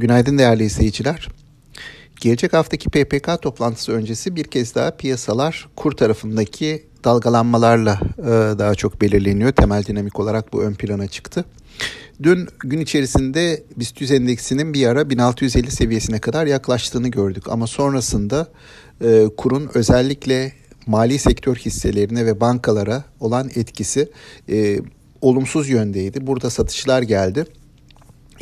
Günaydın değerli izleyiciler. Gelecek haftaki PPK toplantısı öncesi bir kez daha piyasalar kur tarafındaki dalgalanmalarla e, daha çok belirleniyor. Temel dinamik olarak bu ön plana çıktı. Dün gün içerisinde BIST 100 endeksinin bir ara 1650 seviyesine kadar yaklaştığını gördük. Ama sonrasında e, kurun özellikle mali sektör hisselerine ve bankalara olan etkisi e, olumsuz yöndeydi. Burada satışlar geldi.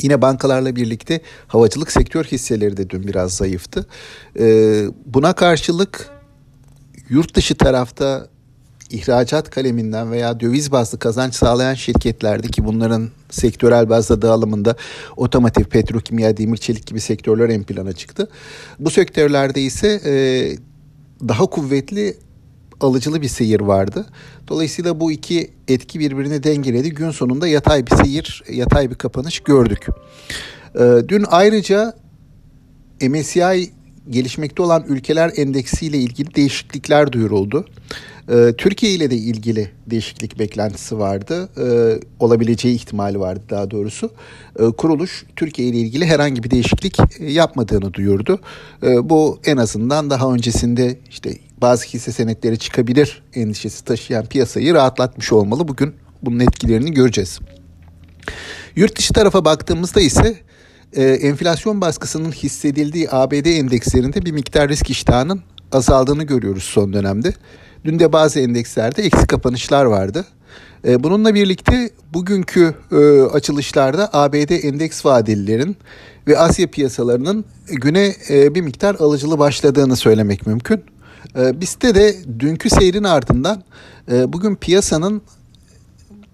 Yine bankalarla birlikte havacılık sektör hisseleri de dün biraz zayıftı. Ee, buna karşılık yurt dışı tarafta ihracat kaleminden veya döviz bazlı kazanç sağlayan şirketlerde ki bunların sektörel bazda dağılımında otomotiv, petrokimya, demir çelik gibi sektörler en plana çıktı. Bu sektörlerde ise e, daha kuvvetli alıcılı bir seyir vardı. Dolayısıyla bu iki etki birbirini dengeledi. Gün sonunda yatay bir seyir, yatay bir kapanış gördük. Ee, dün ayrıca MSCI gelişmekte olan ülkeler endeksiyle ilgili değişiklikler duyuruldu. Ee, Türkiye ile de ilgili değişiklik beklentisi vardı. Ee, olabileceği ihtimali vardı daha doğrusu. Kuruluş Türkiye ile ilgili herhangi bir değişiklik e, yapmadığını duyurdu. Bu en azından daha öncesinde işte bazı hisse senetleri çıkabilir endişesi taşıyan piyasayı rahatlatmış olmalı. Bugün bunun etkilerini göreceğiz. Yurt dışı tarafa baktığımızda ise e, enflasyon baskısının hissedildiği ABD endekslerinde bir miktar risk iştahının azaldığını görüyoruz son dönemde. Dün de bazı endekslerde eksi kapanışlar vardı. E, bununla birlikte bugünkü e, açılışlarda ABD endeks vadelilerin ve Asya piyasalarının güne e, bir miktar alıcılı başladığını söylemek mümkün. E, BIST'te de dünkü seyrin ardından e, bugün piyasanın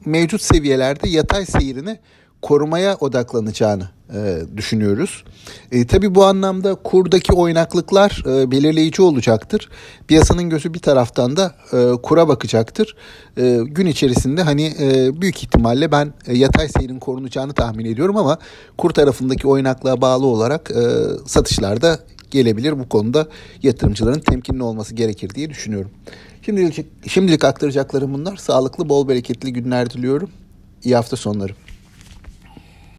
mevcut seviyelerde yatay seyrini korumaya odaklanacağını e, düşünüyoruz. E, tabii bu anlamda kurdaki oynaklıklar e, belirleyici olacaktır. Piyasanın gözü bir taraftan da e, kura bakacaktır. E, gün içerisinde hani e, büyük ihtimalle ben e, yatay seyrin korunacağını tahmin ediyorum ama kur tarafındaki oynaklığa bağlı olarak e, satışlarda gelebilir. Bu konuda yatırımcıların temkinli olması gerekir diye düşünüyorum. Şimdilik, şimdilik aktaracaklarım bunlar. Sağlıklı, bol bereketli günler diliyorum. İyi hafta sonları.